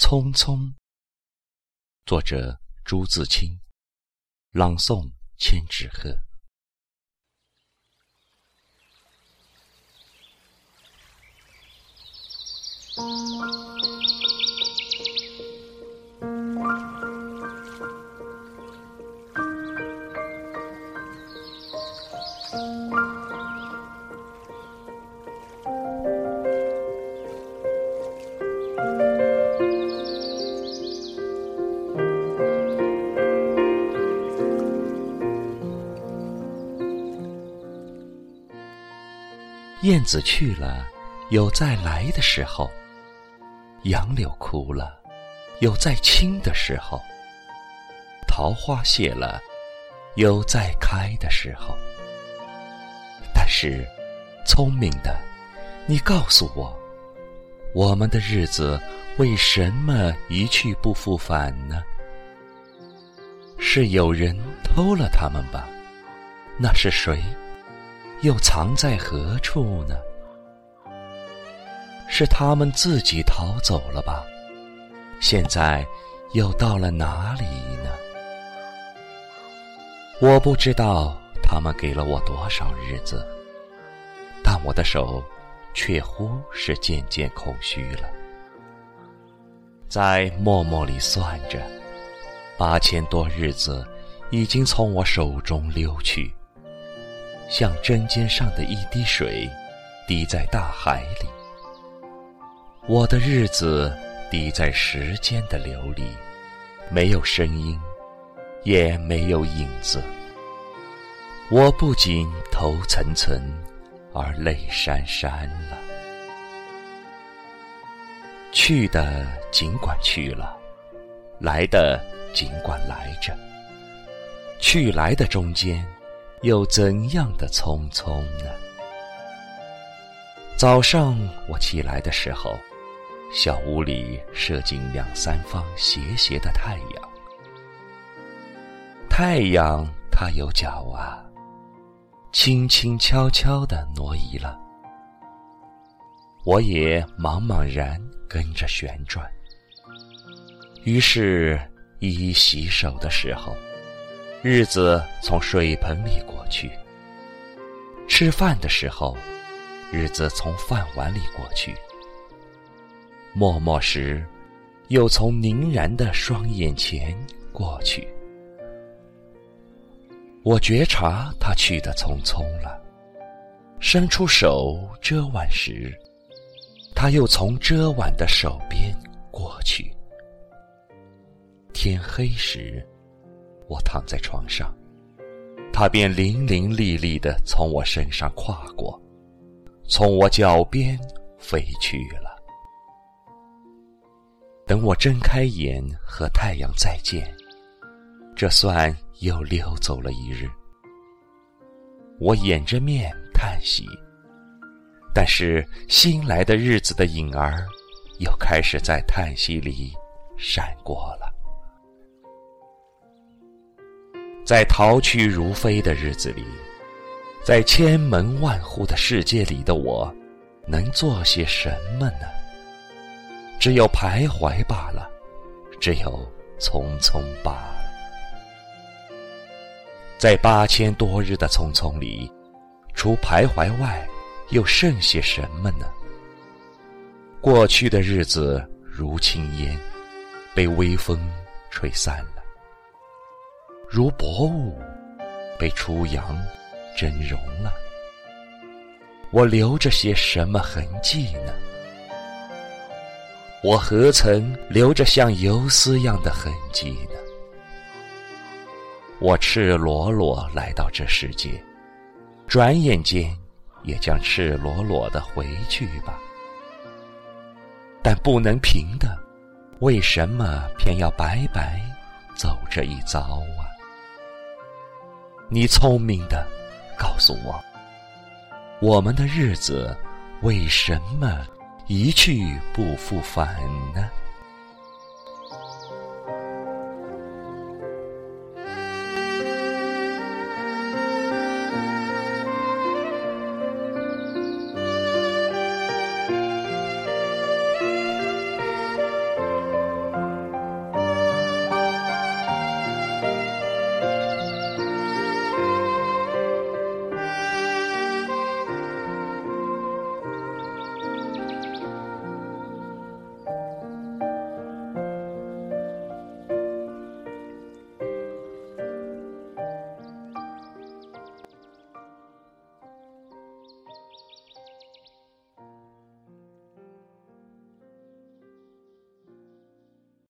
匆匆。作者：朱自清，朗诵：千纸鹤。燕子去了，有再来的时候；杨柳枯了，有再青的时候；桃花谢了，有再开的时候。但是，聪明的，你告诉我，我们的日子为什么一去不复返呢？是有人偷了他们吧？那是谁？又藏在何处呢？是他们自己逃走了吧？现在又到了哪里呢？我不知道他们给了我多少日子，但我的手却乎是渐渐空虚了。在默默里算着，八千多日子已经从我手中溜去。像针尖上的一滴水，滴在大海里。我的日子滴在时间的流里，没有声音，也没有影子。我不仅头涔涔，而泪潸潸了。去的尽管去了，来的尽管来着。去来的中间。又怎样的匆匆呢？早上我起来的时候，小屋里射进两三方斜斜的太阳。太阳它有脚啊，轻轻悄悄的挪移了。我也茫茫然跟着旋转。于是，一洗手的时候。日子从水盆里过去，吃饭的时候，日子从饭碗里过去。默默时，又从凝然的双眼前过去。我觉察他去的匆匆了，伸出手遮挽时，他又从遮挽的手边过去。天黑时。我躺在床上，他便伶伶俐俐地从我身上跨过，从我脚边飞去了。等我睁开眼和太阳再见，这算又溜走了一日。我掩着面叹息，但是新来的日子的影儿，又开始在叹息里闪过了。在逃去如飞的日子里，在千门万户的世界里的我，能做些什么呢？只有徘徊罢了，只有匆匆罢了。在八千多日的匆匆里，除徘徊外，又剩些什么呢？过去的日子如轻烟，被微风吹散了。如薄雾，被初阳蒸融了。我留着些什么痕迹呢？我何曾留着像游丝样的痕迹呢？我赤裸裸来到这世界，转眼间也将赤裸裸的回去吧。但不能平的，为什么偏要白白走这一遭啊？你聪明的，告诉我，我们的日子为什么一去不复返呢？